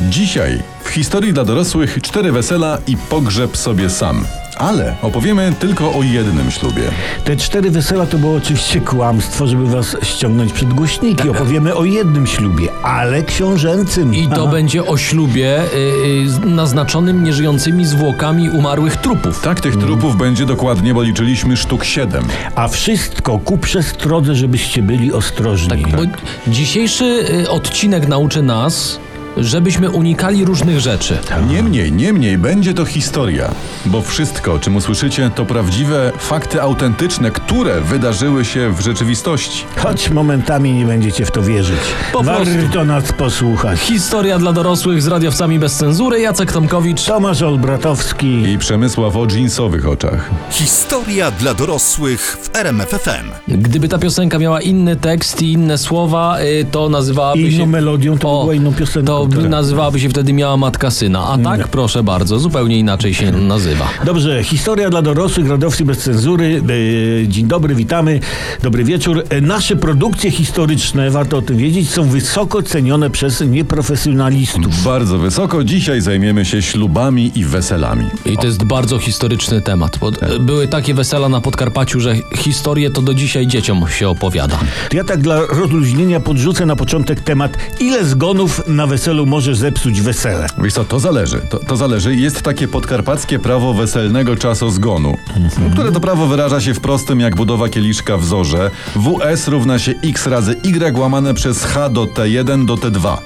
Dzisiaj w historii dla dorosłych cztery wesela i pogrzeb sobie sam. Ale opowiemy tylko o jednym ślubie. Te cztery wesela to było oczywiście kłamstwo, żeby was ściągnąć przed głośniki. Opowiemy o jednym ślubie, ale książęcym. I to Aha. będzie o ślubie y, y, naznaczonym nieżyjącymi zwłokami umarłych trupów. Tak tych trupów będzie dokładnie, bo liczyliśmy sztuk siedem. A wszystko ku przestrodze, żebyście byli ostrożni. Tak, bo dzisiejszy y, odcinek nauczy nas, żebyśmy unikali różnych rzeczy. Niemniej, niemniej będzie to historia, bo wszystko, o czym usłyszycie, to prawdziwe fakty autentyczne, które wydarzyły się w rzeczywistości. Choć momentami nie będziecie w to wierzyć. Po prostu. Warto nas posłuchać. Historia dla dorosłych z radiowcami bez cenzury. Jacek Tomkowicz. Tomasz Olbratowski. I Przemysław o dżinsowych oczach. Historia dla dorosłych w RMFFM. Gdyby ta piosenka miała inny tekst i inne słowa, y, to nazywałaby I się... inną melodią, to by była inną piosenką. To tak. nazywałaby się wtedy Miała Matka Syna. A tak, proszę bardzo, zupełnie inaczej się nazywa. Dobrze, historia dla dorosłych, radiowcy bez cenzury. E, Dzień dobry, witamy. Dobry wieczór. E, Nasze produkcje historyczne, warto o tym wiedzieć, są wysoko cenione przez nieprofesjonalistów. Bardzo wysoko, dzisiaj zajmiemy się ślubami i weselami. I to jest bardzo historyczny temat, bo Tak. były takie wesela na Podkarpaciu, że historię to do dzisiaj dzieciom się opowiada. Ja tak dla rozluźnienia podrzucę na początek temat, ile zgonów na weselu może zepsuć wesele. Wiesz co, to zależy. To, to zależy. Jest takie podkarpackie prawo weselnego czasozgonu, które to prawo wyraża się w prostym jak budowa kieliszka w zorze. WS równa się x razy y łamane przez h do t1 do t2.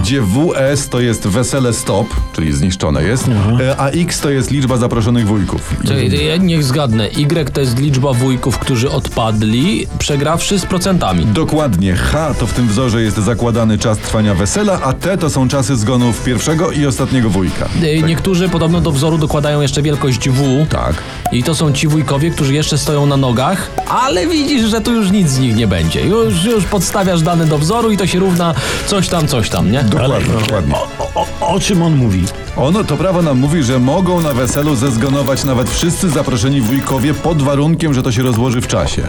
Gdzie WS to jest wesele stop, czyli zniszczone jest, e, a X to jest liczba zaproszonych wujków. Czekaj, ja niech zgadnę. Y to jest liczba wujków, którzy odpadli, przegrawszy z procentami. Dokładnie, H to w tym wzorze jest zakładany czas trwania wesela, a T to są czasy zgonów pierwszego i ostatniego wujka. Y, Niektórzy podobno do wzoru dokładają jeszcze wielkość W. Tak. I to są ci wujkowie, którzy jeszcze stoją na nogach, ale widzisz, że tu już nic z nich nie będzie. Już, już podstawiasz dane do wzoru i to się równa coś tam, coś tam, nie? Dokładnie, dokładnie. O, o, o, czym on mówi? Ono, to prawo nam mówi, że mogą na weselu zezgonować nawet wszyscy zaproszeni wujkowie pod warunkiem, że to się rozłoży w czasie.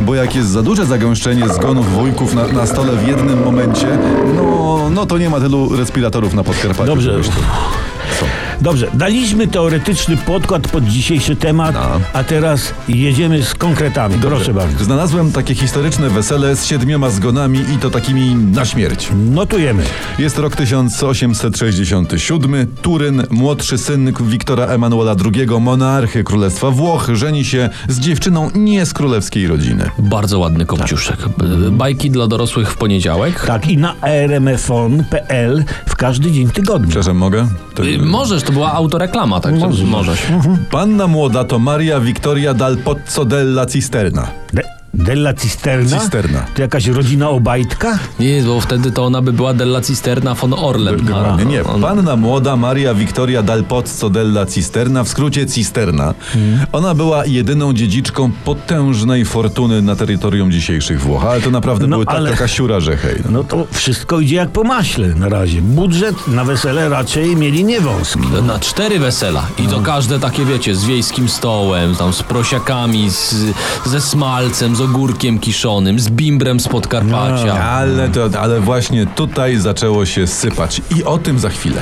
Bo jak jest za duże zagęszczenie zgonów wujków na, na stole w jednym momencie, no, no to nie ma tylu respiratorów na Podkarpaciu. Dobrze. Co? Dobrze, daliśmy teoretyczny podkład pod dzisiejszy temat, No. a teraz jedziemy z konkretami. Proszę bardzo. Znalazłem takie historyczne wesele z siedmioma zgonami i to takimi na śmierć. Notujemy. Jest rok 1867. Turyn, młodszy syn Wiktora Emanuela II, monarchy Królestwa Włoch, żeni się z dziewczyną nie z królewskiej rodziny. Bardzo ładny kopciuszek. Y, Bajki dla dorosłych w poniedziałek. Tak, i na rmfon.pl w każdy dzień tygodnia. Przepraszam, mogę? To... Y, Możesz, to była autoreklama, tak? Możesz. Możesz. Panna młoda to Maria Victoria dal Pozzo della Cisterna. De, Della Cisterna? Cisterna. To jakaś rodzina Obajtka? Nie, bo wtedy to ona by była Della Cisterna von Orlen. Dokładnie, nie. Panna młoda Maria Victoria dal Pozzo della Cisterna, w skrócie Cisterna. Ona była jedyną dziedziczką potężnej fortuny na terytorium dzisiejszych Włoch, ale to naprawdę No, były tak, ale- taka siura, że hej. No. No to wszystko idzie jak po maśle na razie. Budżet na wesele raczej mieli niewąski. Na cztery wesela. I to każde takie, wiecie, z wiejskim stołem, tam z prosiakami, z, ze smalcem, z ogórkiem kiszonym, z bimbrem z Podkarpacia. Ale, to, ale właśnie tutaj zaczęło się sypać i o tym za chwilę.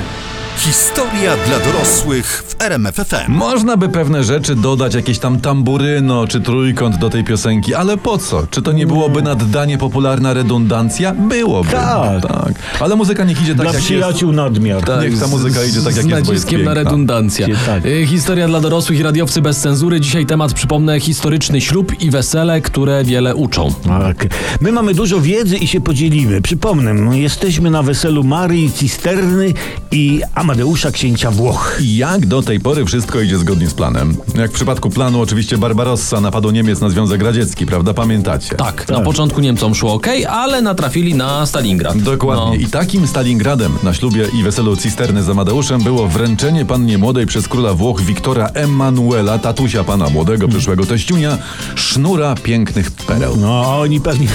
Historia dla dorosłych w RMFFM. Można by pewne rzeczy dodać, jakieś tam tamburyno czy trójkąt do tej piosenki, ale po co? Czy to nie byłoby naddanie popularna redundancja? Byłoby. Tak. tak. Ale muzyka niech idzie tak, Dla jak jest. przyjaciół nadmiar. Niech ta muzyka idzie tak, jak z jest, jest naciskiem na redundancję. Tak. Y, Historia dla dorosłych i radiowcy bez cenzury. Dzisiaj temat, przypomnę, historyczny ślub i wesele, które wiele uczą. Tak. My mamy dużo wiedzy i się podzielimy. Przypomnę, no, jesteśmy na weselu Marii Cisterny i Amadeusza Księcia Włoch. I jak do tej pory wszystko idzie zgodnie z planem. Jak w przypadku planu oczywiście Barbarossa napadu Niemiec na Związek Radziecki, prawda? Pamiętacie? Tak, na początku Niemcom szło ok, ale natrafili na Stalingrad. Dokładnie. No. I takim Stalingradem na ślubie i weselu Cisterny z Amadeuszem było wręczenie pannie młodej przez króla Włoch Wiktora Emanuela, tatusia pana młodego przyszłego teściunia, sznura pięknych pereł. No, oni pewnie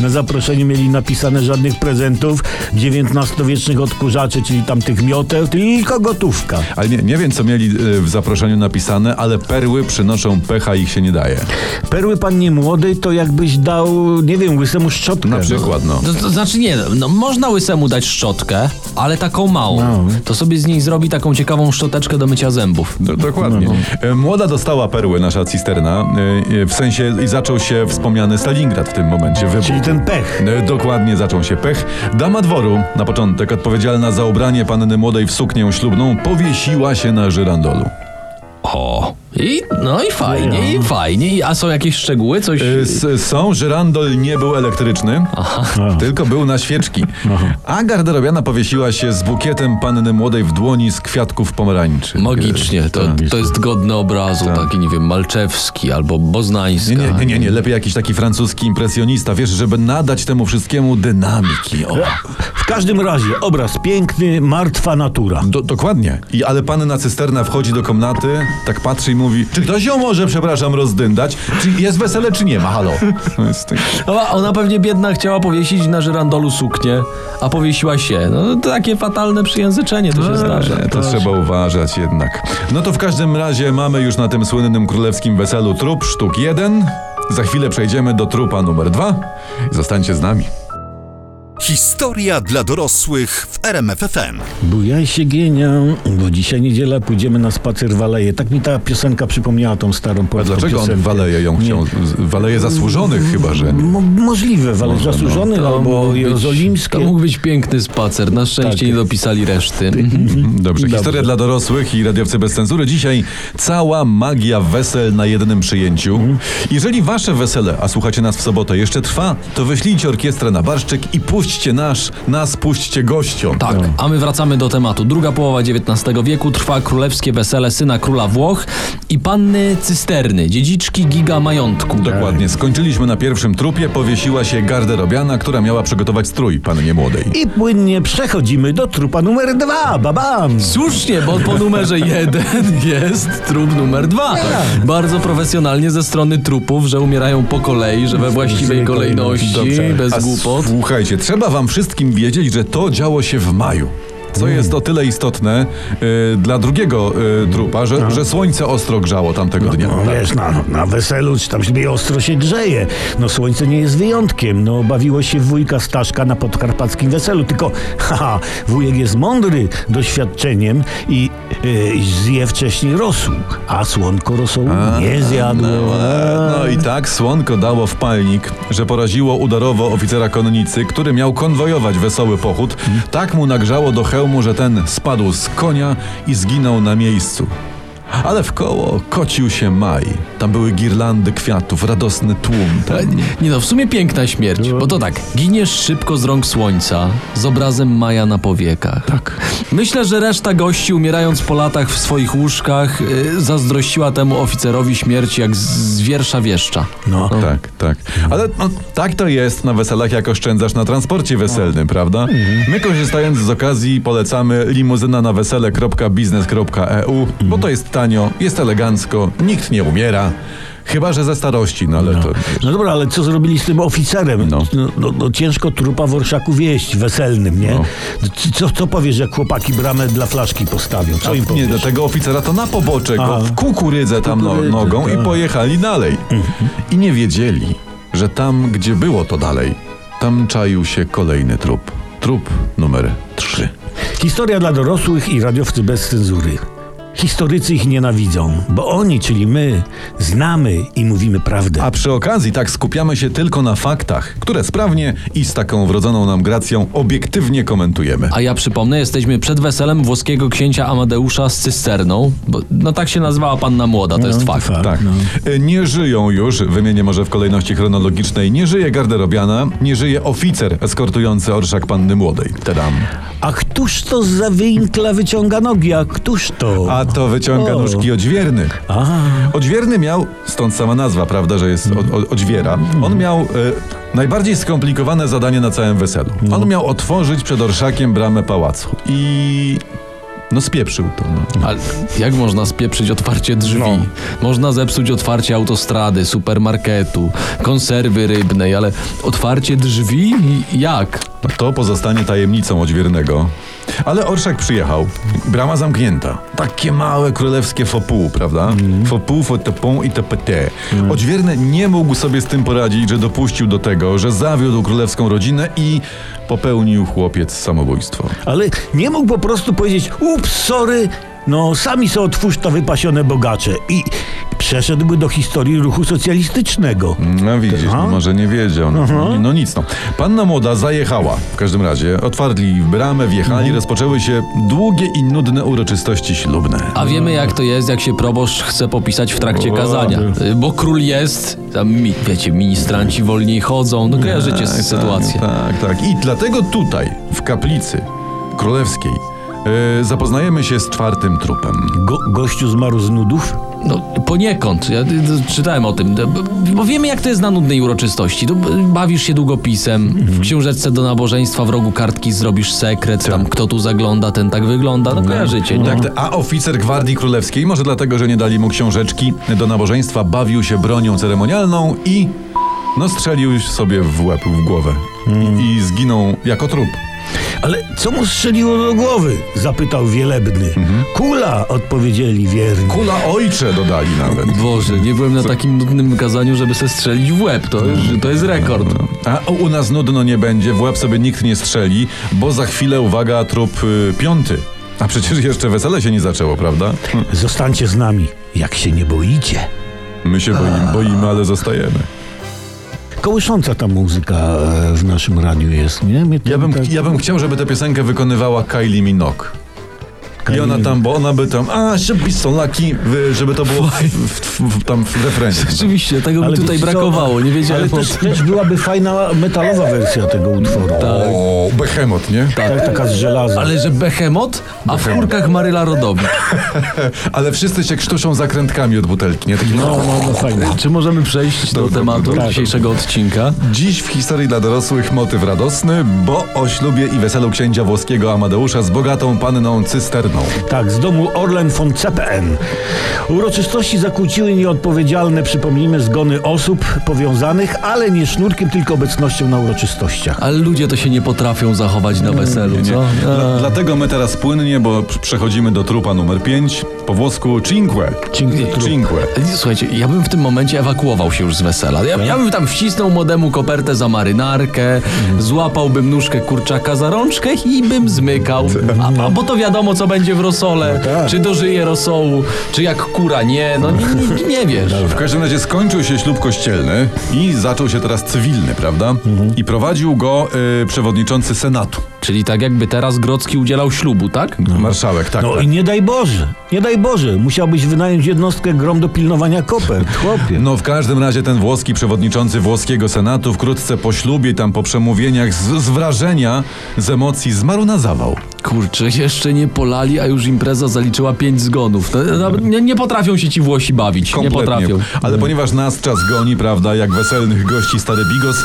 na zaproszeniu mieli napisane żadnych prezentów, XIX-wiecznych odkurzaczy, czyli tam tych mioteł, tylko gotówka. Ale nie, nie wiem, co mieli y, w zaproszeniu napisane, ale perły przynoszą pecha, ich się nie daje. Perły pannie młodej to jakbyś dał, nie wiem, łysemu szczotkę. Na przykład, no. To, to znaczy nie, no można łysemu dać szczotkę, ale taką małą. Małą. To sobie z niej zrobi taką ciekawą szczoteczkę do mycia zębów. Do, dokładnie. E, Młoda dostała perły, nasza cisterna, e, e, w sensie i zaczął się wspomniany Stalingrad w tym momencie. Wybuch. Czyli ten pech. E, Dokładnie zaczął się pech. Dama dworu, na początek odpowiedzialna za ubranie panny młodej w suknię ślubną, powiesiła się na żyrandolu. O. I, no i fajnie, i fajnie. I- A są jakieś szczegóły? Coś... E, s- Są, żyrandol nie był elektryczny, tylko był na świeczki. A garderobiana powiesiła się z bukietem panny młodej w dłoni z kwiatków pomarańczy. Magicznie, to, to jest godne obrazu, taki, nie wiem, malczewski albo boznański. Nie, nie, nie, nie, nie, lepiej jakiś taki francuski impresjonista, wiesz, żeby nadać temu wszystkiemu dynamiki. O. W każdym razie, obraz piękny, martwa natura. Do, dokładnie. I ale panna cysterna wchodzi do komnaty, tak patrzy i mówi, czy ktoś ją może, przepraszam, rozdyndać? Czy jest wesele, czy nie ma? Halo. To jest tak- A ona pewnie biedna chciała powiesić na żyrandolu suknię, a powiesiła się. No to takie fatalne przyjęzyczenie to się zdarza. To trzeba uważać jednak. No to w każdym razie mamy już na tym słynnym królewskim weselu trup sztuk jeden. Za chwilę przejdziemy do trupa numer dwa. Zostańcie z nami. Historia dla dorosłych w RMFFM. Bujaj się gienia, bo dzisiaj niedziela pójdziemy na spacer w aleję. Tak mi ta piosenka przypomniała tą starą A polską dlaczego on piosenkę. waleje ją chciał? Waleje zasłużonych chyba, że... Mo- możliwe, ale Może, no. zasłużony To albo mógł być- jerozolimskie. To mógł być piękny spacer. Na szczęście Tak. nie dopisali reszty. Dobrze, historia dla dorosłych i radiowcy bez cenzury. Dzisiaj cała magia wesel na jednym przyjęciu. Jeżeli wasze wesele, a słuchacie nas w sobotę, jeszcze trwa, to wyślijcie orkiestrę na barszczyk i puśćcie nasz, nas puśćcie gościom. Tak, a my wracamy do tematu. Druga połowa XIX wieku trwa królewskie wesele syna króla Włoch i panny Cysterny, dziedziczki giga majątku. Dokładnie. Skończyliśmy na pierwszym trupie, powiesiła się garderobiana, która miała przygotować strój pannie młodej. I płynnie przechodzimy do trupa numer dwa. Babam! Słusznie, bo po numerze jeden jest trup numer dwa. Bardzo profesjonalnie ze strony trupów, że umierają po kolei, że we właściwej kolejności, bez A głupot. Słuchajcie, trzeba wam wszystkim wiedzieć, że to działo się w maju. Co jest o tyle istotne y, dla drugiego y, trupa, że, że słońce ostro grzało tamtego dnia. No wiesz, na, na weselu czy tam sobie ostro się grzeje. No słońce nie jest wyjątkiem. No bawiło się wujka Staszka na podkarpackim weselu. Tylko, haha, wujek jest mądry doświadczeniem i y, zje wcześniej rosół. A słonko rosołu nie zjadło. No, no i tak słonko dało w palnik, że poraziło udarowo oficera konnicy, który miał konwojować wesoły pochód. Tak mu nagrzało do hełmu, że ten spadł z konia i zginął na miejscu. Ale w koło kocił się maj. Tam były girlandy kwiatów, radosny tłum. Tam... Nie no, w sumie piękna śmierć, bo to tak, giniesz szybko z rąk słońca, z obrazem Maja na powiekach. Tak. Myślę, że reszta gości umierając po latach w swoich łóżkach y, zazdrościła temu oficerowi śmierci jak z- z wiersza wieszcza. No. Tak, tak. Ale no, tak to jest na weselach, jak oszczędzasz na transporcie weselnym, prawda? My korzystając z okazji polecamy limuzyna na wesele.biznes.eu, bo to jest tanio, jest elegancko, nikt nie umiera. Chyba, że ze starości, no ale to... No dobra, ale co zrobili z tym oficerem? No. No, no, no ciężko trupa w orszaku wieść weselnym, nie? No. Co, co powiesz, jak chłopaki bramę dla flaszki postawią? Co im Nie, powiesz? do tego oficera to na pobocze go w kukurydzę tam no, Kukurydzę, nogą i tak. pojechali dalej. I nie wiedzieli, że tam, gdzie było to dalej, tam czaił się kolejny trup. Trup numer 3. Historia dla dorosłych i radiowcy bez cenzury. Historycy ich nienawidzą, bo oni, czyli my, znamy i mówimy prawdę. A przy okazji tak skupiamy się tylko na faktach, które sprawnie i z taką wrodzoną nam gracją obiektywnie komentujemy. A ja przypomnę, jesteśmy przed weselem włoskiego księcia Amadeusza z cysterną, bo no tak się nazywała panna młoda, to jest No, to fakt. fakt. Tak. No. E, Nie żyją już, wymienię może w kolejności chronologicznej, nie żyje garderobiana, nie żyje oficer eskortujący orszak panny młodej. Tadam. A któż to za wyinkla wyciąga nogi? A któż to? A to wyciąga O. nóżki odźwierny. A, Odźwierny miał, stąd sama nazwa, prawda, że jest od, od, odźwiera. On miał e, najbardziej skomplikowane zadanie na całym weselu. On miał otworzyć przed orszakiem bramę pałacu. I... No spieprzył to. No. Ale jak można spieprzyć otwarcie drzwi? No. Można zepsuć otwarcie autostrady, supermarketu, konserwy rybnej, ale otwarcie drzwi? Jak? No to pozostanie tajemnicą odźwiernego. Ale orszak przyjechał, brama zamknięta. Takie małe królewskie fopu, prawda? Mhm. Fopu, fotopon i tpt. Odźwierny nie mógł sobie z tym poradzić, że dopuścił do tego, że zawiódł królewską rodzinę i popełnił chłopiec samobójstwo. Ale nie mógł po prostu powiedzieć, ups, sorry, no sami są otwórz to wypasione bogacze. I przeszedłby do historii ruchu socjalistycznego. No widzisz, no, może nie wiedział. No, no nic no. Panna młoda zajechała. W każdym razie otwarli bramę, wjechali, rozpoczęły się długie i nudne uroczystości ślubne. A wiemy jak to jest, jak się proboszcz chce popisać w trakcie O, kazania. Bo król jest, tam, mi, wiecie, ministranci wolniej chodzą, no kojarzycie Tak, sytuację. Tak, tak. I dlatego tutaj, w kaplicy królewskiej, e, zapoznajemy się z czwartym trupem. Go, gościu zmarł z nudów? No poniekąd, ja czytałem o tym, bo wiemy jak to jest na nudnej uroczystości. To, bawisz się długopisem, w książeczce do nabożeństwa w rogu kartki zrobisz sekret, tam kto tu zagląda, ten tak wygląda, no kojarzycie, nie? Tak, a oficer Gwardii Królewskiej, może dlatego, że nie dali mu książeczki do nabożeństwa, bawił się bronią ceremonialną i no strzelił sobie w łeb, w głowę. I, I zginął jako trup. Ale co mu strzeliło do głowy? Zapytał wielebny. Kula, odpowiedzieli wierni. Kula ojcze dodali nawet. Boże, nie byłem na takim nudnym kazaniu, żeby se strzelić w łeb, to, już- to jest rekord. A u nas nudno nie będzie, w łeb sobie nikt nie strzeli, bo za chwilę, uwaga, trup y, piąty. A przecież jeszcze wesele się nie zaczęło, prawda? Zostańcie z nami, jak się nie boicie. My się boimy, boimy ale zostajemy. Kołysząca ta muzyka e, w naszym radiu jest, nie? Mnie Ja bym, tak- ja bym chciał, żeby tę piosenkę wykonywała Kylie Minogue. I Kylie ona tam, bo ona by tam, a, so lucky, wy- żeby to było w, w, w, tam w refrenie. Rzeczywiście, tego mi Ale tutaj brakowało, nie wiedziałem Ale też, też byłaby fajna metalowa wersja tego utworu. O, behemoth, nie? Tak, taka z żelaza. Ale że Behemoth, a w kurkach Maryla Rodowicz. Ale wszyscy się krztuszą zakrętkami od butelki, nie? Taki, No, no, no fajnie. Czy możemy przejść do Dobra, tematu dobra. dzisiejszego odcinka? Dziś w historii dla dorosłych motyw radosny, bo o ślubie i weselu księcia włoskiego Amadeusza z bogatą panną cysterną. Tak, z domu Orlen von CPN. Uroczystości zakłóciły nieodpowiedzialne, przypomnijmy, zgony osób powiązanych, ale nie sznurkiem, tylko obecnością na uroczystościach. Ale ludzie to się nie potrafią zachować na weselu, Nie? co? Dla, dlatego my teraz płynnie, bo przechodzimy do trupa numer 5, po włosku cinque. Cinque. Cinque. Słuchajcie, ja bym w tym momencie ewakuował się już z wesela. Ja, ja bym tam wcisnął młodemu kopertę za marynarkę, złapałbym nóżkę kurczaka za rączkę i bym zmykał. A, a bo to wiadomo, co będzie w rosole. tak. Czy dożyje rosołu, czy jak kura nie, no nie, nie, nie wiesz. W każdym razie skończył się ślub kościelny i zaczął się teraz cywilny, prawda? I prowadził go y, przewodniczący Senatu, Czyli tak jakby teraz Grocki udzielał ślubu, tak? marszałek, tak. No tak. i nie daj Boże, nie daj Boże, musiałbyś wynająć jednostkę grom do pilnowania kopert, chłopie. No w każdym razie ten włoski przewodniczący włoskiego Senatu wkrótce po ślubie, tam po przemówieniach z, z wrażenia, z emocji zmarł na zawał. Kurczę, jeszcze nie polali, a już impreza zaliczyła pięć zgonów. No, no, nie, nie potrafią się ci Włosi bawić, nie potrafią. Ale ponieważ nas czas goni, prawda, jak weselnych gości stary bigos,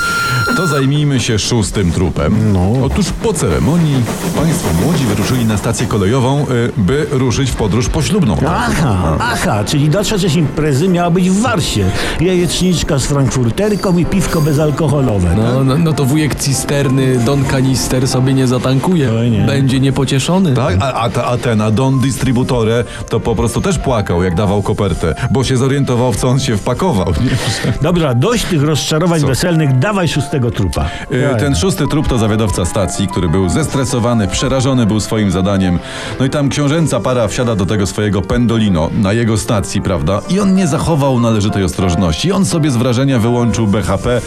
to zajmijmy się szóstym trupem. No. Otóż po ceremonii państwo młodzi wyruszyli na stację kolejową, y, by ruszyć w podróż poślubną. Aha, aha, czyli dalsza część imprezy miała być w Warsie. Jajeczniczka z frankfurterką i piwko bezalkoholowe. No, no, no to wujek cisterny, Don Kanister sobie nie zatankuje. Oj, nie. Będzie niepocieszony. Tak, a, a, ta, a ten, a Don Distributore to po prostu też płakał, jak dawał kopertę, bo się zorientował, w co on się wpakował. Nie? Dobra, dość tych rozczarowań Co? weselnych, dawaj szóstego trupa. Y, Ten szósty trup to zawiadowca stacji, który był zestresowany, przerażony był swoim zadaniem. No i tam książęca para wsiada do tego swojego pendolino na jego stacji, prawda? I on nie zachował należytej ostrożności. On sobie z wrażenia wyłączył BHP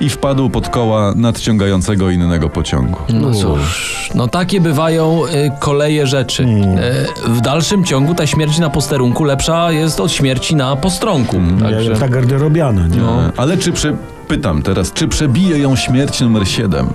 i wpadł pod koła nadciągającego innego pociągu. No cóż, no takie bywają y, koleje rzeczy. Y, w dalszym ciągu ta śmierć na posterunku lepsza jest od śmierci na postronku. Także... Ta garderobiana, nie? E, Ale czy prze... Pytam teraz, czy przebije ją śmierć numer 7?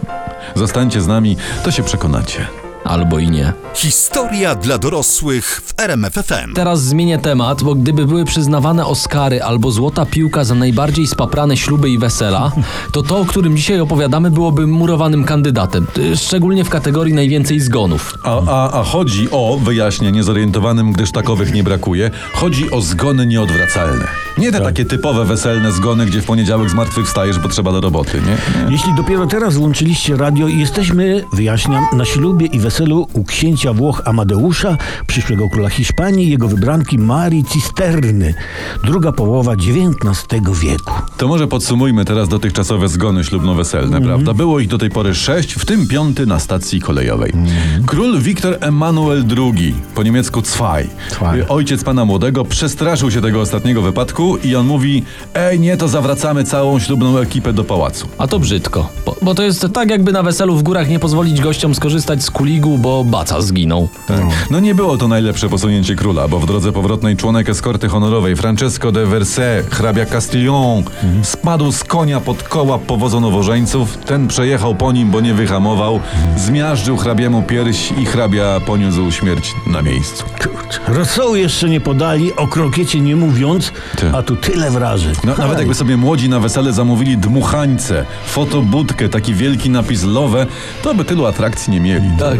Zostańcie z nami, to się przekonacie. Albo i nie. Historia dla dorosłych w RMFFM. Teraz zmienię temat, bo gdyby były przyznawane Oscary albo Złota Piłka za najbardziej spaprane śluby i wesela, to to, o którym dzisiaj opowiadamy, byłoby murowanym kandydatem. Y, Szczególnie w kategorii najwięcej zgonów. A, a, a chodzi o, wyjaśnię niezorientowanym, gdyż takowych nie brakuje, chodzi o zgony nieodwracalne. Nie te takie typowe weselne zgony, gdzie w poniedziałek zmartwychwstajesz, bo trzeba do roboty, nie? nie. Jeśli dopiero teraz włączyliście radio i jesteśmy, wyjaśniam, na ślubie i weselu u księcia Włoch Amadeusza, przyszłego króla Hiszpanii jego wybranki Marii Cisterny, druga połowa XIX wieku. To może podsumujmy teraz dotychczasowe zgony ślubno-weselne, prawda? Było ich do tej pory sześć, w tym piąty na stacji kolejowej. Król Wiktor Emanuel II, po niemiecku Zwei, Zwei. ojciec pana młodego, przestraszył się tego ostatniego wypadku i on mówi, ej nie, to zawracamy całą ślubną ekipę do pałacu. A to brzydko, bo, bo to jest tak jakby na weselu w górach nie pozwolić gościom skorzystać z kuligu, bo baca zginął. No nie było to najlepsze posunięcie króla, bo w drodze powrotnej członek eskorty honorowej Francesco de Verset, hrabia Castillon, spadł z konia pod koła powozu nowożeńców. Ten przejechał po nim, bo nie wyhamował, zmiażdżył hrabiemu pierś i hrabia poniósł śmierć na miejscu. Rosołu jeszcze nie podali, o krokiecie nie mówiąc, Ty. A tu tyle wrażeń. No, nawet jakby sobie młodzi na wesele zamówili dmuchańce, fotobudkę, taki wielki napis love, to by tylu atrakcji nie mieli. Tak.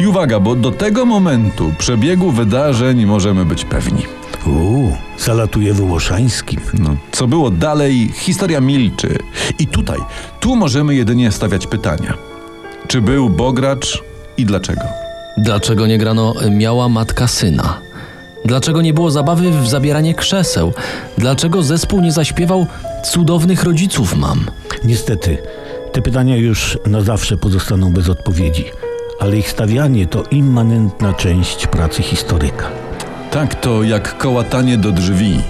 I uwaga, bo do tego momentu przebiegu wydarzeń możemy być pewni. Uuu, zalatuje Wołoszańskim. No, co było dalej, historia milczy. I tutaj, tu możemy jedynie stawiać pytania. Czy był Bogracz i dlaczego? Dlaczego nie grano Miała Matka Syna? Dlaczego nie było zabawy w zabieranie krzeseł? Dlaczego zespół nie zaśpiewał Cudownych rodziców mam? Niestety, te pytania już na zawsze pozostaną bez odpowiedzi, ale ich stawianie to immanentna część pracy historyka. Tak to jak kołatanie do drzwi.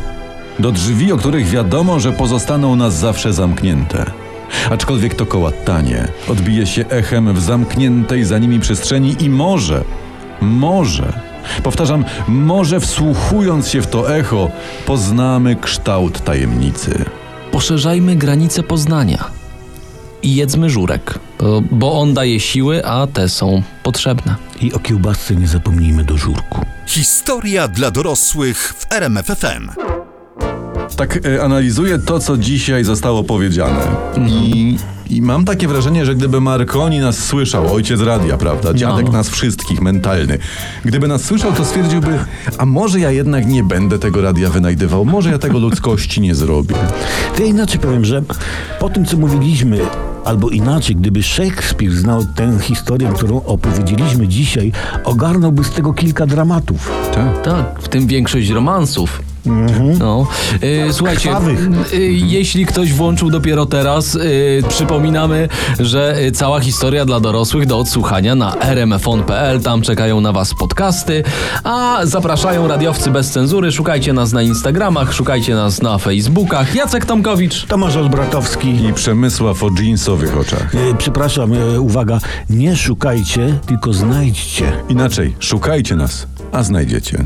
Do drzwi, o których wiadomo, że pozostaną nas zawsze zamknięte. Aczkolwiek to kołatanie odbije się echem w zamkniętej za nimi przestrzeni i może, może, powtarzam, może wsłuchując się w to echo, poznamy kształt tajemnicy. Poszerzajmy granice poznania i jedzmy żurek, bo, on daje siły, a te są potrzebne. I o kiełbasce nie zapomnijmy do żurku. Historia dla dorosłych w RMFFM. Tak e, analizuję to, co dzisiaj zostało powiedziane. I, I mam takie wrażenie, że gdyby Marconi nas słyszał, ojciec radia, prawda? Dziadek No. nas wszystkich, mentalny. Gdyby nas słyszał, to stwierdziłby, a może ja jednak nie będę tego radia wynajdywał, może ja tego ludzkości nie zrobię. To ja inaczej powiem, że po tym, co mówiliśmy, albo inaczej, gdyby Szekspir znał tę historię, którą opowiedzieliśmy dzisiaj, ogarnąłby z tego kilka dramatów. Tak. Tak, w tym większość romansów. No. Y, słuchajcie, y, jeśli ktoś włączył dopiero teraz, y, przypominamy, że cała historia dla dorosłych do odsłuchania na rmfon.pl. Tam czekają na Was podcasty, a zapraszają radiowcy bez cenzury. Szukajcie nas na Instagramach, szukajcie nas na Facebookach. Jacek Tomkowicz. Tomasz Olbratowski. I Przemysław o dżinsowych oczach. E, przepraszam, e, uwaga, nie szukajcie, tylko znajdźcie. Inaczej, szukajcie nas, a znajdziecie.